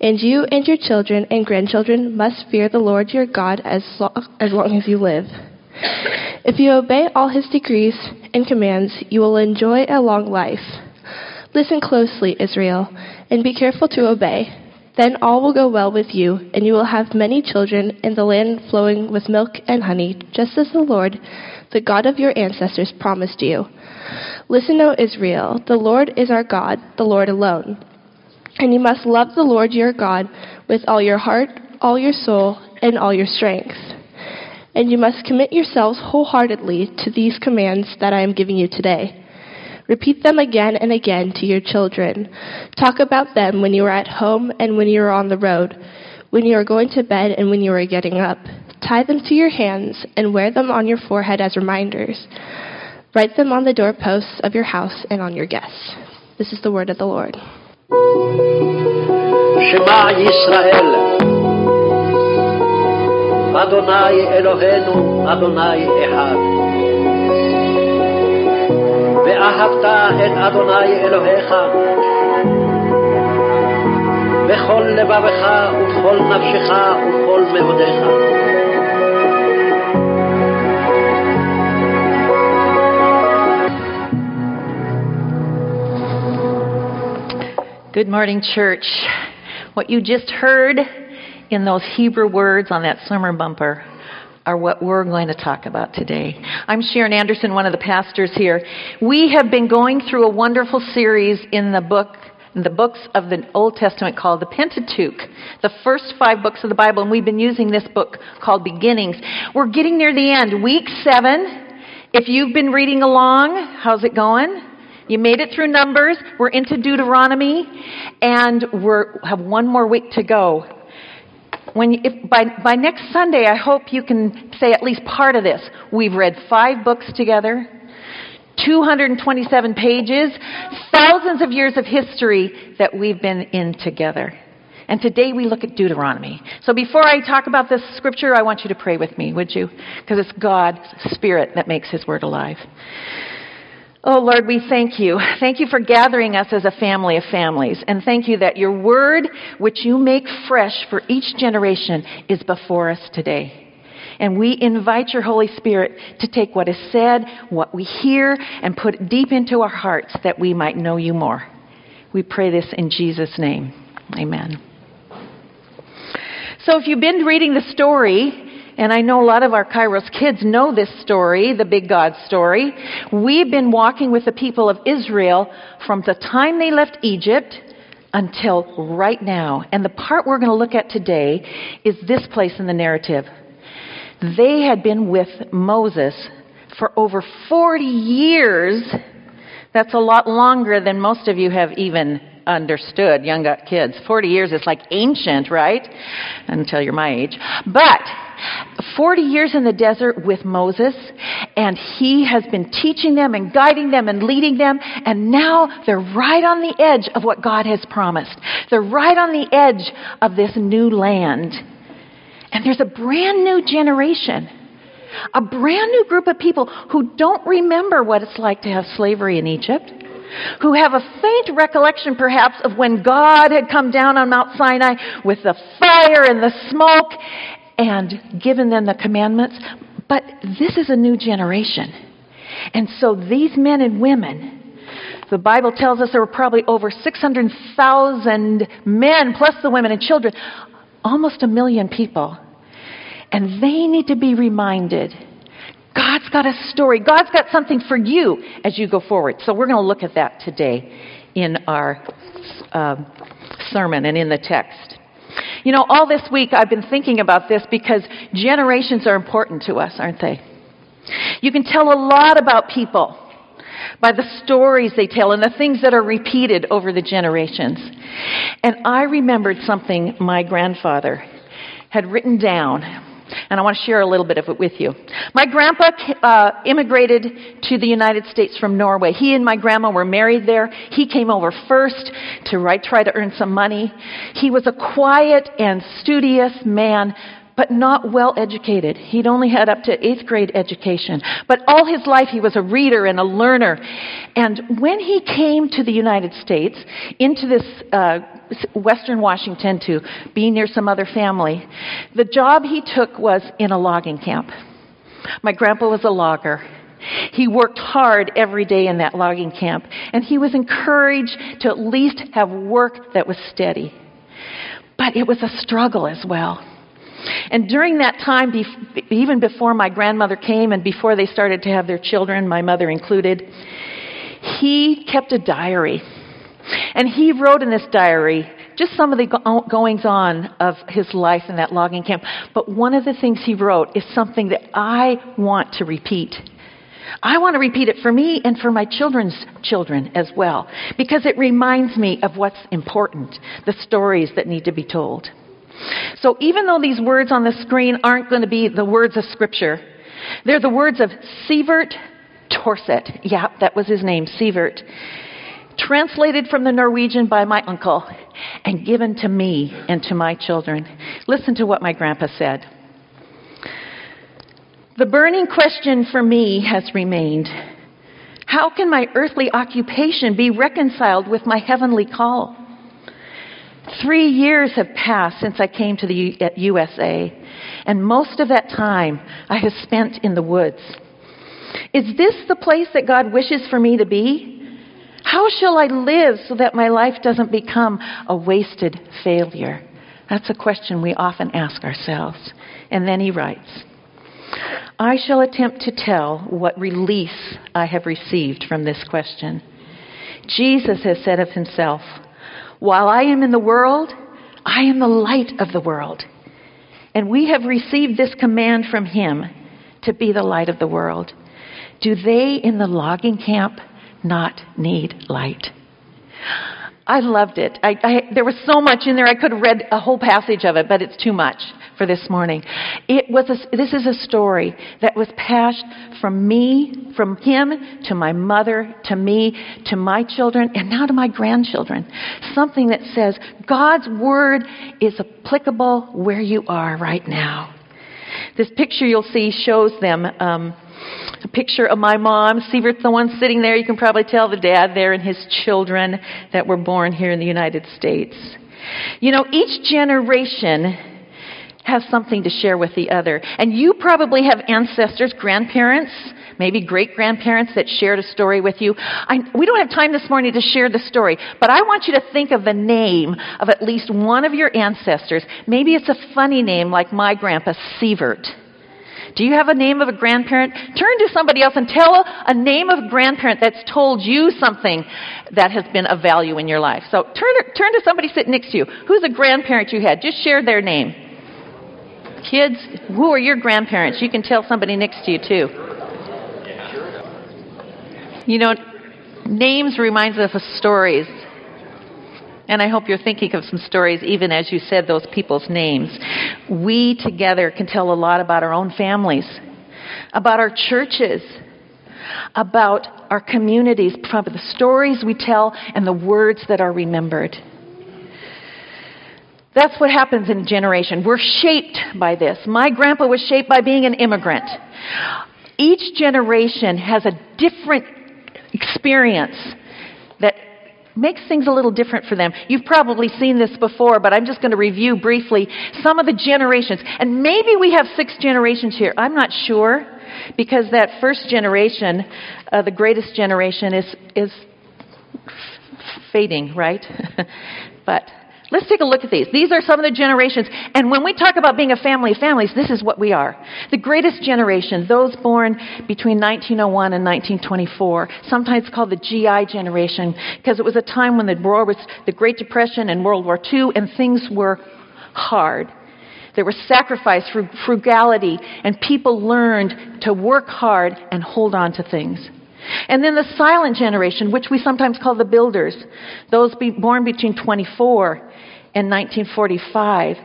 And you and your children and grandchildren must fear the Lord your God as, lo- as long as you live. If you obey all his decrees and commands, you will enjoy a long life. Listen closely, Israel, and be careful to obey. Then all will go well with you, and you will have many children in the land flowing with milk and honey, just as the Lord, the God of your ancestors, promised you. Listen, O Israel, the Lord is our God, the Lord alone. And you must love the Lord your God with all your heart, all your soul, and all your strength. And you must commit yourselves wholeheartedly to these commands that I am giving you today. Repeat them again and again to your children. Talk about them when you are at home and when you are on the road, when you are going to bed and when you are getting up. Tie them to your hands and wear them on your forehead as reminders. Write them on the doorposts of your house and on your guests. This is the word of the Lord. שמע ישראל, אדוני אלוהינו, אדוני אחד. ואהבת את אדוני אלוהיך בכל לבבך ובכל נפשך ובכל מאודיך. Good morning, church. What you just heard in those Hebrew words on that summer bumper are what we're going to talk about today. I'm Sharon Anderson, one of the pastors here. We have been going through a wonderful series in the book the books of the Old Testament called the Pentateuch, the first five books of the Bible, and we've been using this book called Beginnings. We're getting near the end, week seven. If you've been reading along, how's it going? You made it through Numbers. We're into Deuteronomy, and we have one more week to go. When if, by, by next Sunday, I hope you can say at least part of this. We've read five books together, 227 pages, thousands of years of history that we've been in together. And today we look at Deuteronomy. So before I talk about this scripture, I want you to pray with me, would you? Because it's God's Spirit that makes His Word alive. Oh Lord, we thank you. Thank you for gathering us as a family of families. And thank you that your word, which you make fresh for each generation, is before us today. And we invite your Holy Spirit to take what is said, what we hear, and put it deep into our hearts that we might know you more. We pray this in Jesus' name. Amen. So if you've been reading the story, and I know a lot of our Kairos kids know this story, the big God story. We've been walking with the people of Israel from the time they left Egypt until right now. And the part we're going to look at today is this place in the narrative. They had been with Moses for over 40 years. That's a lot longer than most of you have even understood, young kids. 40 years is like ancient, right? Until you're my age. But 40 years in the desert with Moses, and he has been teaching them and guiding them and leading them, and now they're right on the edge of what God has promised. They're right on the edge of this new land. And there's a brand new generation, a brand new group of people who don't remember what it's like to have slavery in Egypt who have a faint recollection perhaps of when God had come down on Mount Sinai with the fire and the smoke and given them the commandments. But this is a new generation. And so these men and women, the Bible tells us there were probably over 600,000 men, plus the women and children, almost a million people. And they need to be reminded God's got a story. God's got something for you as you go forward. So we're going to look at that today in our uh, sermon and in the text. You know, all this week I've been thinking about this because generations are important to us, aren't they? You can tell a lot about people by the stories they tell and the things that are repeated over the generations. And I remembered something my grandfather had written down and I want to share a little bit of it with you. My grandpa uh, immigrated to the United States from Norway. He and my grandma were married there. He came over first to try to earn some money. He was a quiet and studious man, but not well educated. He'd only had up to eighth grade education. But all his life he was a reader and a learner. And when he came to the United States, into this uh, Western Washington to be near some other family, the job he took was in a logging camp. My grandpa was a logger. He worked hard every day in that logging camp, and he was encouraged to at least have work that was steady. But it was a struggle as well. And during that time, even before my grandmother came and before they started to have their children, my mother included, he kept a diary. And he wrote in this diary just some of the goings on of his life in that logging camp. But one of the things he wrote is something that I want to repeat. I want to repeat it for me and for my children's children as well, because it reminds me of what's important, the stories that need to be told. So even though these words on the screen aren't going to be the words of Scripture, they're the words of Sievert Torset. Yeah, that was his name, Sievert. Translated from the Norwegian by my uncle and given to me and to my children. Listen to what my grandpa said. The burning question for me has remained how can my earthly occupation be reconciled with my heavenly call? Three years have passed since I came to the USA, and most of that time I have spent in the woods. Is this the place that God wishes for me to be? How shall I live so that my life doesn't become a wasted failure? That's a question we often ask ourselves. And then he writes I shall attempt to tell what release I have received from this question. Jesus has said of himself, while I am in the world, I am the light of the world. And we have received this command from him to be the light of the world. Do they in the logging camp not need light? I loved it. I, I, there was so much in there. I could have read a whole passage of it, but it's too much for this morning. It was a, this is a story that was passed from me, from him to my mother, to me, to my children, and now to my grandchildren. Something that says God's word is applicable where you are right now. This picture you'll see shows them. Um, a picture of my mom. Sievert's the one sitting there. You can probably tell the dad there and his children that were born here in the United States. You know, each generation has something to share with the other. And you probably have ancestors, grandparents, maybe great grandparents that shared a story with you. I, we don't have time this morning to share the story, but I want you to think of the name of at least one of your ancestors. Maybe it's a funny name like my grandpa, Sievert. Do you have a name of a grandparent? Turn to somebody else and tell a name of a grandparent that's told you something that has been of value in your life. So turn, turn to somebody sitting next to you. Who's a grandparent you had? Just share their name. Kids, who are your grandparents? You can tell somebody next to you too. You know, names reminds us of stories. And I hope you're thinking of some stories even as you said those people's names. We together can tell a lot about our own families, about our churches, about our communities, from the stories we tell and the words that are remembered. That's what happens in a generation. We're shaped by this. My grandpa was shaped by being an immigrant. Each generation has a different experience makes things a little different for them. You've probably seen this before, but I'm just going to review briefly some of the generations. And maybe we have six generations here. I'm not sure because that first generation, uh, the greatest generation, is is fading, right? but Let's take a look at these. These are some of the generations. And when we talk about being a family of families, this is what we are. The greatest generation, those born between 1901 and 1924, sometimes called the GI generation, because it was a time when the war was the Great Depression and World War II, and things were hard. There was sacrifice, frugality, and people learned to work hard and hold on to things. And then the silent generation, which we sometimes call the builders, those be born between 24 and 1945.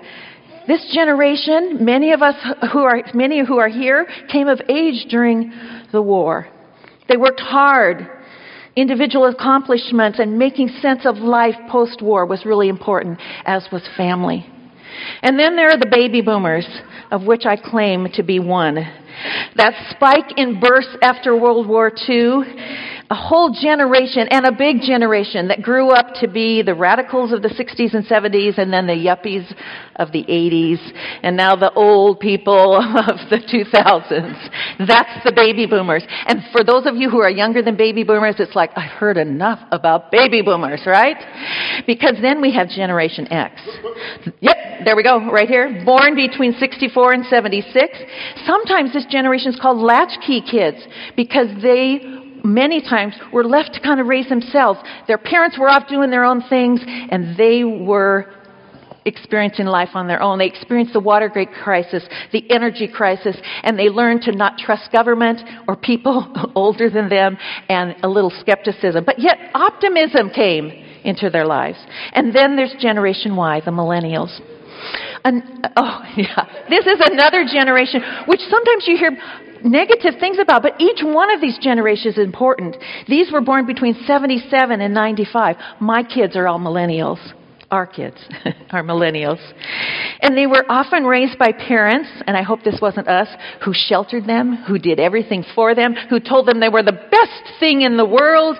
This generation, many of us who are, many who are here, came of age during the war. They worked hard. Individual accomplishments and making sense of life post war was really important, as was family. And then there are the baby boomers, of which I claim to be one. That spike in births after World War II a whole generation and a big generation that grew up to be the radicals of the 60s and 70s and then the yuppies of the 80s and now the old people of the 2000s. That's the baby boomers. And for those of you who are younger than baby boomers, it's like, I've heard enough about baby boomers, right? Because then we have Generation X. Yep, there we go, right here. Born between 64 and 76. Sometimes this generation is called latchkey kids because they many times were left to kind of raise themselves. Their parents were off doing their own things, and they were experiencing life on their own. They experienced the Watergate crisis, the energy crisis, and they learned to not trust government or people older than them and a little skepticism. But yet optimism came into their lives. And then there's Generation Y, the millennials. And, oh, yeah. This is another generation, which sometimes you hear negative things about, but each one of these generations is important. These were born between 77 and 95. My kids are all millennials. Our kids are millennials. And they were often raised by parents, and I hope this wasn't us, who sheltered them, who did everything for them, who told them they were the best thing in the world.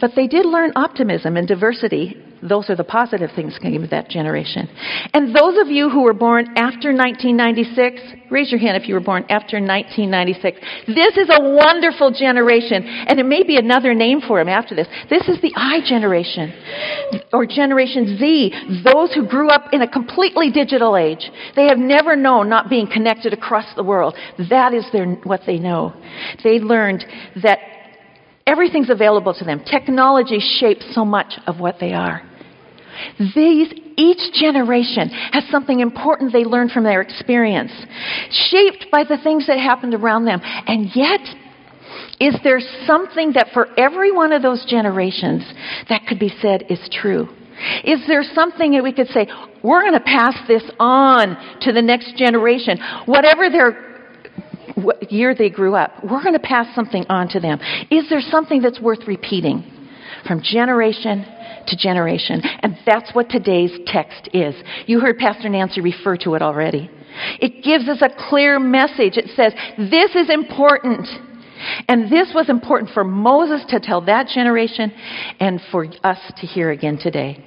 But they did learn optimism and diversity those are the positive things came of that generation. And those of you who were born after 1996, raise your hand if you were born after 1996. This is a wonderful generation, and it may be another name for them after this. This is the I generation, or Generation Z, those who grew up in a completely digital age. They have never known not being connected across the world. That is their, what they know. They learned that Everything's available to them. Technology shapes so much of what they are. These, each generation has something important they learned from their experience, shaped by the things that happened around them. And yet, is there something that for every one of those generations that could be said is true? Is there something that we could say, we're going to pass this on to the next generation? Whatever their what year they grew up, we're going to pass something on to them. Is there something that's worth repeating from generation to generation. And that's what today's text is. You heard Pastor Nancy refer to it already. It gives us a clear message. It says, this is important. And this was important for Moses to tell that generation and for us to hear again today.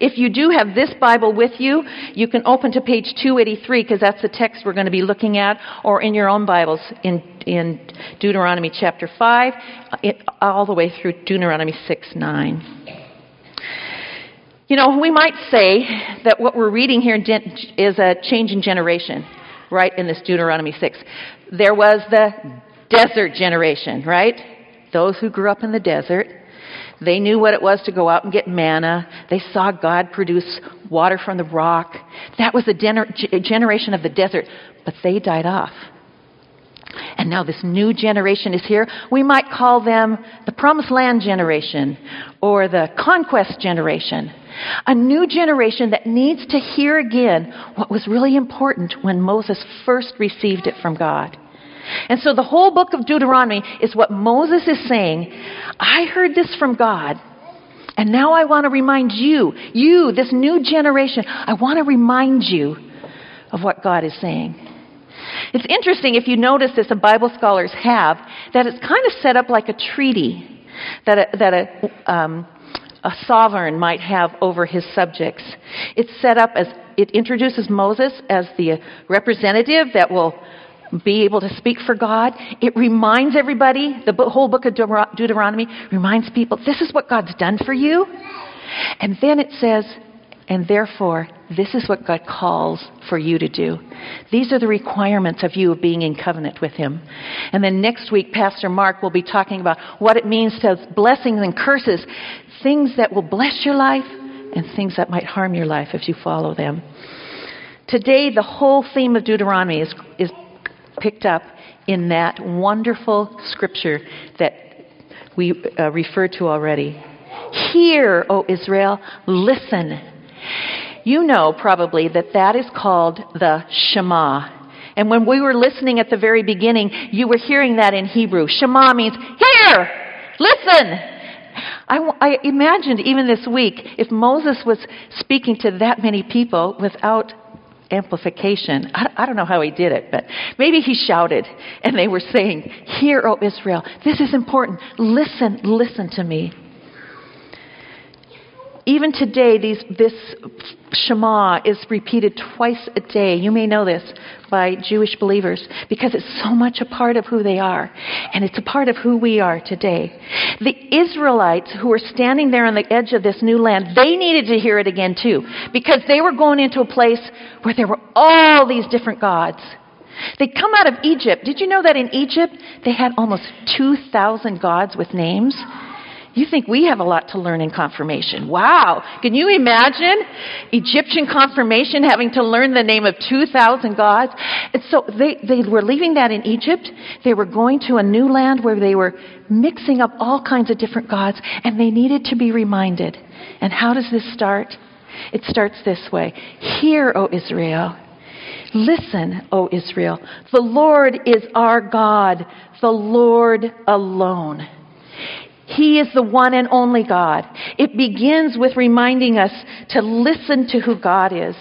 If you do have this Bible with you, you can open to page 283 because that's the text we're going to be looking at, or in your own Bibles in, in Deuteronomy chapter 5, it, all the way through Deuteronomy 6 9. You know, we might say that what we're reading here is a change in generation, right, in this Deuteronomy 6. There was the desert generation, right? Those who grew up in the desert. They knew what it was to go out and get manna. They saw God produce water from the rock. That was the gener- generation of the desert, but they died off. And now this new generation is here. We might call them the promised land generation or the conquest generation. A new generation that needs to hear again what was really important when Moses first received it from God. And so the whole book of Deuteronomy is what Moses is saying. I heard this from God. And now I want to remind you, you, this new generation, I want to remind you of what God is saying. It's interesting if you notice this, and Bible scholars have, that it's kind of set up like a treaty that a, that a, um, a sovereign might have over his subjects. It's set up as it introduces Moses as the representative that will be able to speak for God. It reminds everybody, the whole book of Deuteronomy reminds people, this is what God's done for you. And then it says, and therefore, this is what God calls for you to do. These are the requirements of you being in covenant with Him. And then next week, Pastor Mark will be talking about what it means to blessings and curses, things that will bless your life and things that might harm your life if you follow them. Today, the whole theme of Deuteronomy is, is picked up in that wonderful scripture that we uh, referred to already. Hear, O Israel, listen. You know probably that that is called the Shema. And when we were listening at the very beginning, you were hearing that in Hebrew. Shema means hear, listen. I imagined even this week if Moses was speaking to that many people without amplification. I, I don't know how he did it, but maybe he shouted and they were saying, Hear, O Israel, this is important. Listen, listen to me. Even today, these, this Shema is repeated twice a day. You may know this by Jewish believers because it's so much a part of who they are. And it's a part of who we are today. The Israelites who were standing there on the edge of this new land, they needed to hear it again too because they were going into a place where there were all these different gods. They'd come out of Egypt. Did you know that in Egypt they had almost 2,000 gods with names? You think we have a lot to learn in confirmation. Wow. Can you imagine Egyptian confirmation having to learn the name of 2,000 gods? And so they, they were leaving that in Egypt. They were going to a new land where they were mixing up all kinds of different gods and they needed to be reminded. And how does this start? It starts this way. Hear, O Israel. Listen, O Israel. The Lord is our God, the Lord alone. He is the one and only God. It begins with reminding us to listen to who God is.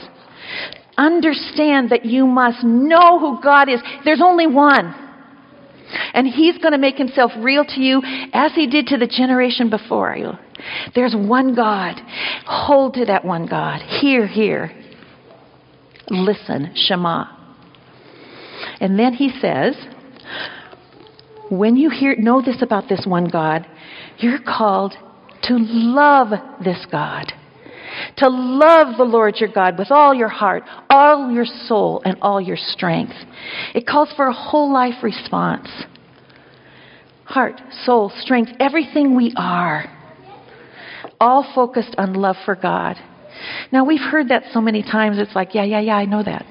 Understand that you must know who God is. There's only one. And He's going to make Himself real to you as He did to the generation before you. There's one God. Hold to that one God. Hear, hear. Listen, Shema. And then He says, when you hear, know this about this one God, you're called to love this God. To love the Lord your God with all your heart, all your soul, and all your strength. It calls for a whole life response. Heart, soul, strength, everything we are. All focused on love for God. Now, we've heard that so many times, it's like, yeah, yeah, yeah, I know that.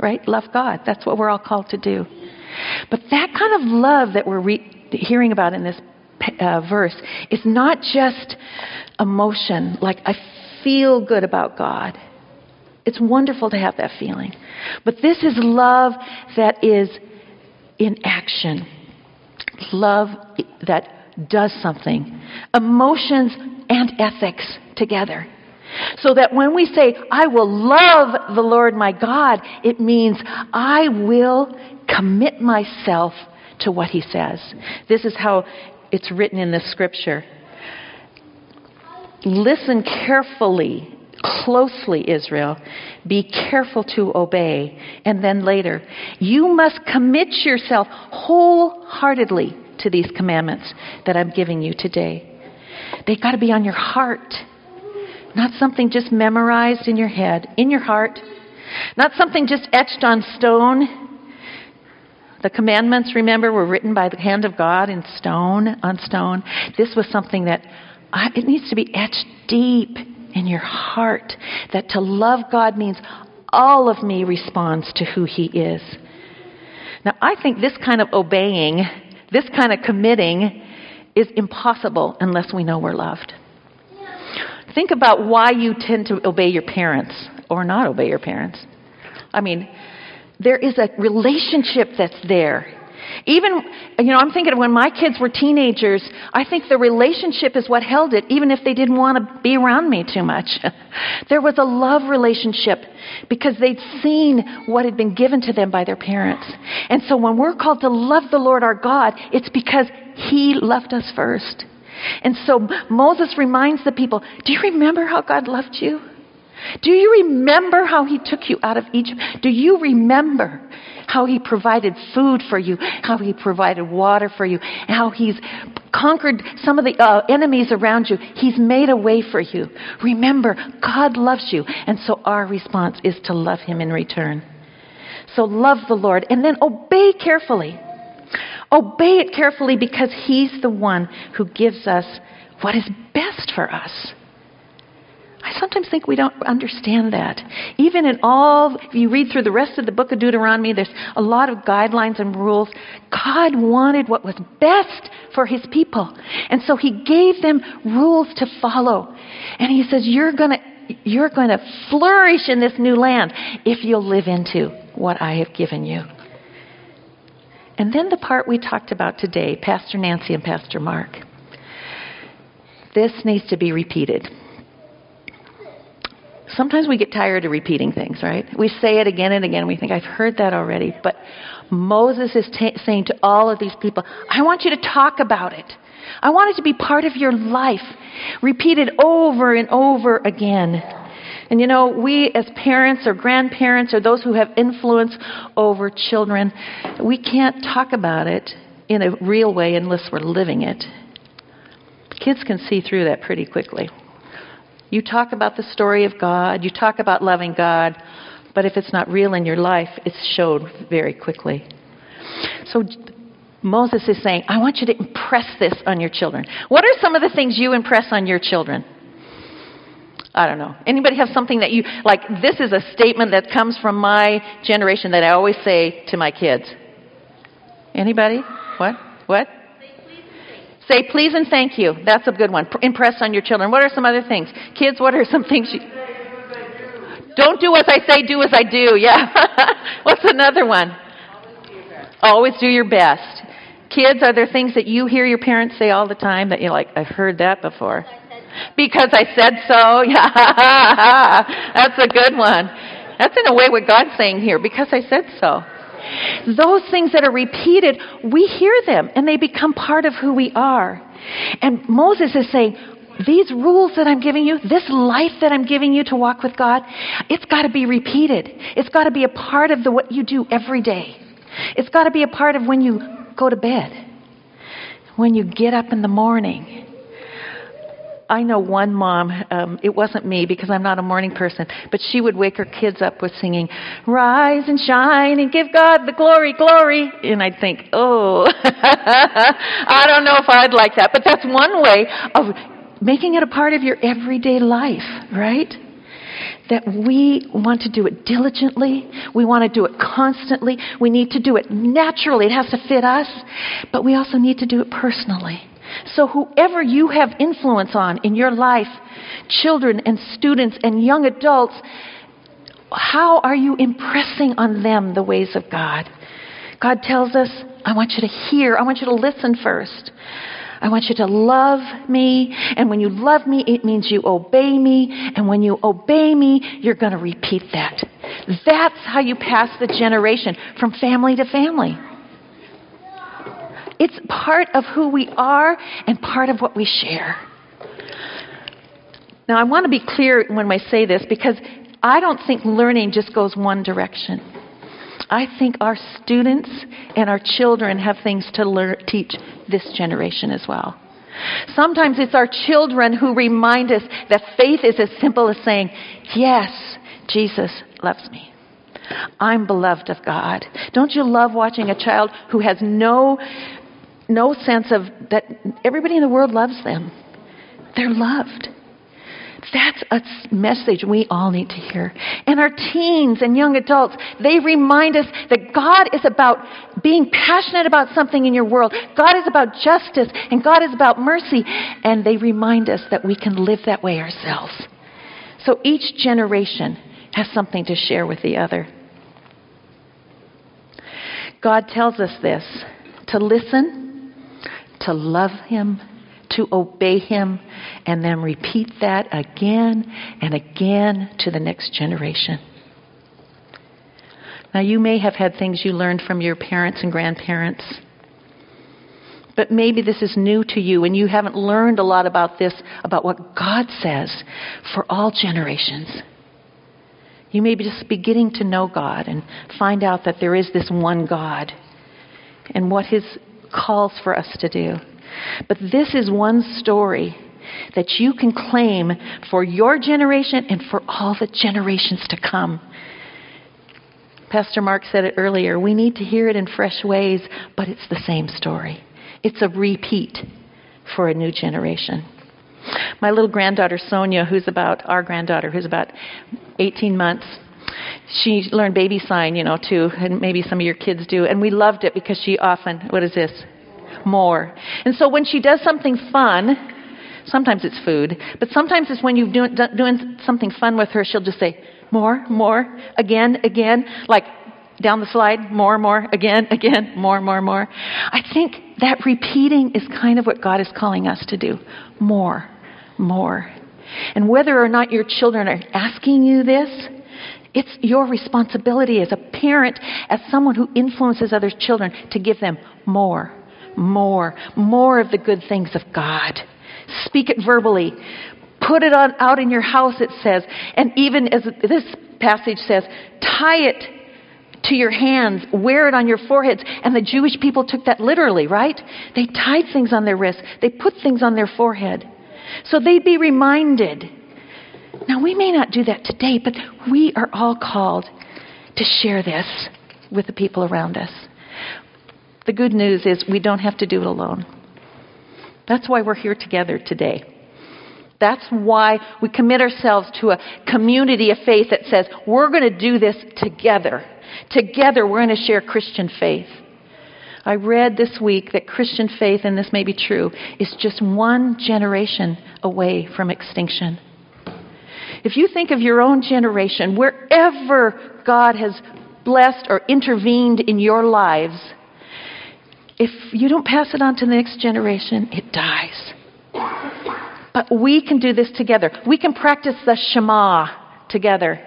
Right? Love God. That's what we're all called to do. But that kind of love that we're re- hearing about in this uh, verse is not just emotion, like I feel good about God. It's wonderful to have that feeling. But this is love that is in action, love that does something. Emotions and ethics together. So that when we say, I will love the Lord my God, it means I will commit myself to what he says. This is how it's written in the scripture. Listen carefully, closely, Israel. Be careful to obey. And then later, you must commit yourself wholeheartedly to these commandments that I'm giving you today. They've got to be on your heart, not something just memorized in your head, in your heart, not something just etched on stone the commandments, remember, were written by the hand of God in stone, on stone. This was something that I, it needs to be etched deep in your heart. That to love God means all of me responds to who He is. Now, I think this kind of obeying, this kind of committing, is impossible unless we know we're loved. Think about why you tend to obey your parents or not obey your parents. I mean, there is a relationship that's there. Even, you know, I'm thinking of when my kids were teenagers, I think the relationship is what held it, even if they didn't want to be around me too much. there was a love relationship because they'd seen what had been given to them by their parents. And so when we're called to love the Lord our God, it's because He loved us first. And so Moses reminds the people, Do you remember how God loved you? Do you remember how he took you out of Egypt? Do you remember how he provided food for you, how he provided water for you, how he's conquered some of the uh, enemies around you? He's made a way for you. Remember, God loves you, and so our response is to love him in return. So love the Lord and then obey carefully. Obey it carefully because he's the one who gives us what is best for us. I sometimes think we don't understand that. Even in all, if you read through the rest of the book of Deuteronomy, there's a lot of guidelines and rules. God wanted what was best for his people. And so he gave them rules to follow. And he says, you're going to, you're going to flourish in this new land if you'll live into what I have given you. And then the part we talked about today, Pastor Nancy and Pastor Mark. This needs to be repeated. Sometimes we get tired of repeating things, right? We say it again and again. We think, I've heard that already. But Moses is ta saying to all of these people, I want you to talk about it. I want it to be part of your life, repeated over and over again. And you know, we as parents or grandparents or those who have influence over children, we can't talk about it in a real way unless we're living it. Kids can see through that pretty quickly. You talk about the story of God, you talk about loving God, but if it's not real in your life, it's showed very quickly. So Moses is saying, I want you to impress this on your children. What are some of the things you impress on your children? I don't know. Anybody have something that you like this is a statement that comes from my generation that I always say to my kids. Anybody? What? What? Say please and thank you. That's a good one. Impress on your children. What are some other things? Kids, what are some things you Don't do as I say, do as I do. Yeah. What's another one? Always do your best. Kids, are there things that you hear your parents say all the time that you're like, I've heard that before? Because I said so. Yeah. That's a good one. That's in a way what God's saying here, because I said so. Those things that are repeated, we hear them and they become part of who we are. And Moses is saying, these rules that I'm giving you, this life that I'm giving you to walk with God, it's got to be repeated. It's got to be a part of the, what you do every day. It's got to be a part of when you go to bed, when you get up in the morning. I know one mom, um, it wasn't me because I'm not a morning person, but she would wake her kids up with singing, Rise and shine and give God the glory, glory. And I'd think, oh, I don't know if I'd like that. But that's one way of making it a part of your everyday life, right? That we want to do it diligently. We want to do it constantly. We need to do it naturally. It has to fit us. But we also need to do it personally. So, whoever you have influence on in your life, children and students and young adults, how are you impressing on them the ways of God? God tells us, I want you to hear, I want you to listen first. I want you to love me. And when you love me, it means you obey me. And when you obey me, you're going to repeat that. That's how you pass the generation from family to family. It's part of who we are and part of what we share. Now, I want to be clear when I say this because I don't think learning just goes one direction. I think our students and our children have things to learn, teach this generation as well. Sometimes it's our children who remind us that faith is as simple as saying, Yes, Jesus loves me. I'm beloved of God. Don't you love watching a child who has no no sense of that everybody in the world loves them. They're loved. That's a message we all need to hear. And our teens and young adults, they remind us that God is about being passionate about something in your world. God is about justice and God is about mercy. And they remind us that we can live that way ourselves. So each generation has something to share with the other. God tells us this to listen to love Him, to obey Him, and then repeat that again and again to the next generation. Now, you may have had things you learned from your parents and grandparents, but maybe this is new to you and you haven't learned a lot about this, about what God says for all generations. You may be just beginning to know God and find out that there is this one God and what His calls for us to do. But this is one story that you can claim for your generation and for all the generations to come. Pastor Mark said it earlier. We need to hear it in fresh ways, but it's the same story. It's a repeat for a new generation. My little granddaughter Sonia, who's about our granddaughter, who's about 18 months, she learned baby sign, you know, too, and maybe some of your kids do. And we loved it because she often, what is this? More. And so when she does something fun, sometimes it's food, but sometimes it's when you're doing, doing something fun with her, she'll just say, more, more, again, again, like down the slide, more, more, again, again, more, more, more. I think that repeating is kind of what God is calling us to do. More, more. And whether or not your children are asking you this, it's your responsibility as a parent, as someone who influences other children, to give them more, more, more of the good things of God. Speak it verbally. Put it on, out in your house, it says. And even as this passage says, tie it to your hands, wear it on your foreheads. And the Jewish people took that literally, right? They tied things on their wrists, they put things on their forehead. So they'd be reminded. Now, we may not do that today, but we are all called to share this with the people around us. The good news is we don't have to do it alone. That's why we're here together today. That's why we commit ourselves to a community of faith that says we're going to do this together. Together, we're going to share Christian faith. I read this week that Christian faith, and this may be true, is just one generation away from extinction. If you think of your own generation, wherever God has blessed or intervened in your lives, if you don't pass it on to the next generation, it dies. But we can do this together. We can practice the Shema together.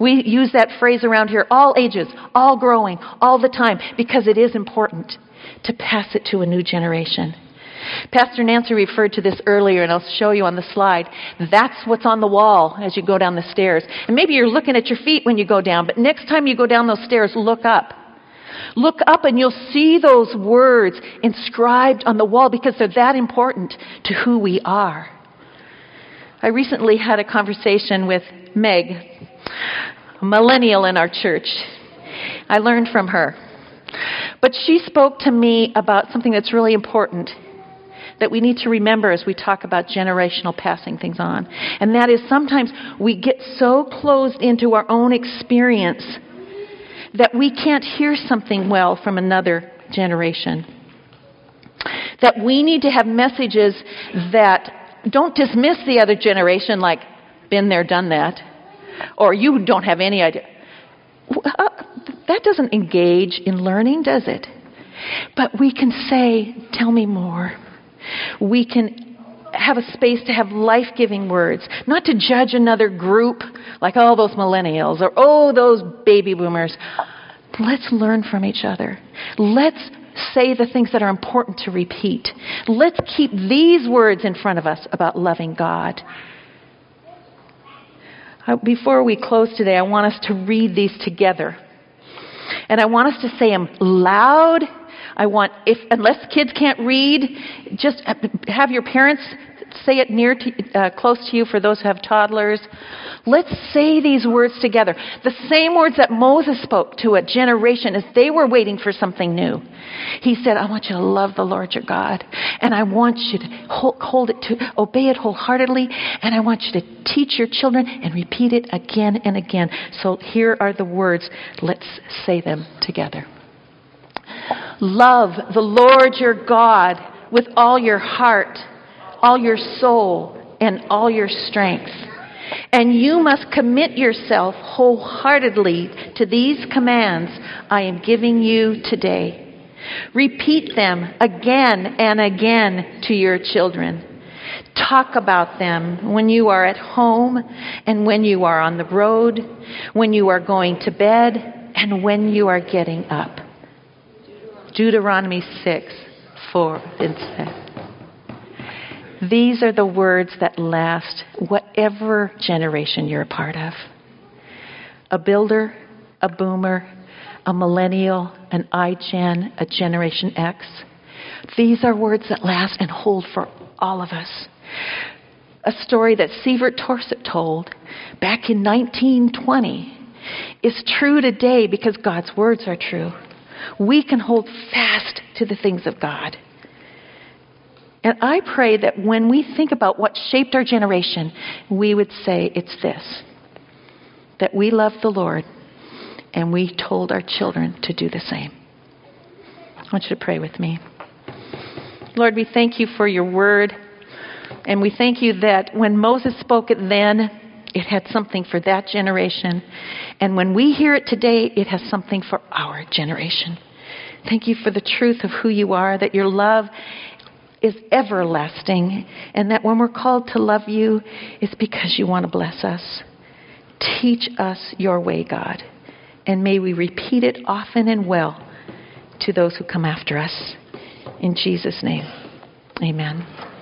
We use that phrase around here all ages, all growing, all the time, because it is important to pass it to a new generation. Pastor Nancy referred to this earlier, and I'll show you on the slide. That's what's on the wall as you go down the stairs. And maybe you're looking at your feet when you go down, but next time you go down those stairs, look up. Look up and you'll see those words inscribed on the wall because they're that important to who we are. I recently had a conversation with Meg, a millennial in our church. I learned from her. But she spoke to me about something that's really important that we need to remember as we talk about generational passing things on. And that is sometimes we get so closed into our own experience that we can't hear something well from another generation. That we need to have messages that don't dismiss the other generation like, been there, done that, or you don't have any idea. Uh, that doesn't engage in learning, does it? But we can say, Tell me more. We can have a space to have life giving words, not to judge another group like, oh, those millennials or oh, those baby boomers. Let's learn from each other. Let's say the things that are important to repeat. Let's keep these words in front of us about loving God. Uh, before we close today, I want us to read these together. And I want us to say them loud. I want, if unless kids can't read, just have your parents say it near to, uh, close to you for those who have toddlers. Let's say these words together. The same words that Moses spoke to a generation as they were waiting for something new. He said, I want you to love the Lord your God, and I want you to hold hold it to obey it wholeheartedly, and I want you to teach your children and repeat it again and again. So here are the words. Let's say them together. Love the Lord your God with all your heart all your soul, and all your strength. And you must commit yourself wholeheartedly to these commands I am giving you today. Repeat them again and again to your children. Talk about them when you are at home and when you are on the road, when you are going to bed, and when you are getting up. Deuteronomy 6 4 and 6. These are the words that last whatever generation you're a part of. A builder, a boomer, a millennial, an iGen, a Generation X. These are words that last and hold for all of us. A story that Sievert Torset told back in 1920 is true today because God's words are true. We can hold fast to the things of God. And I pray that when we think about what shaped our generation, we would say it's this that we love the Lord and we told our children to do the same. I want you to pray with me. Lord, we thank you for your word. And we thank you that when Moses spoke it then, it had something for that generation. And when we hear it today, it has something for our generation. Thank you for the truth of who you are, that your love is everlasting, and that when we're called to love you, it's because you want to bless us. Teach us your way, God, and may we repeat it often and well to those who come after us. In Jesus' name, amen.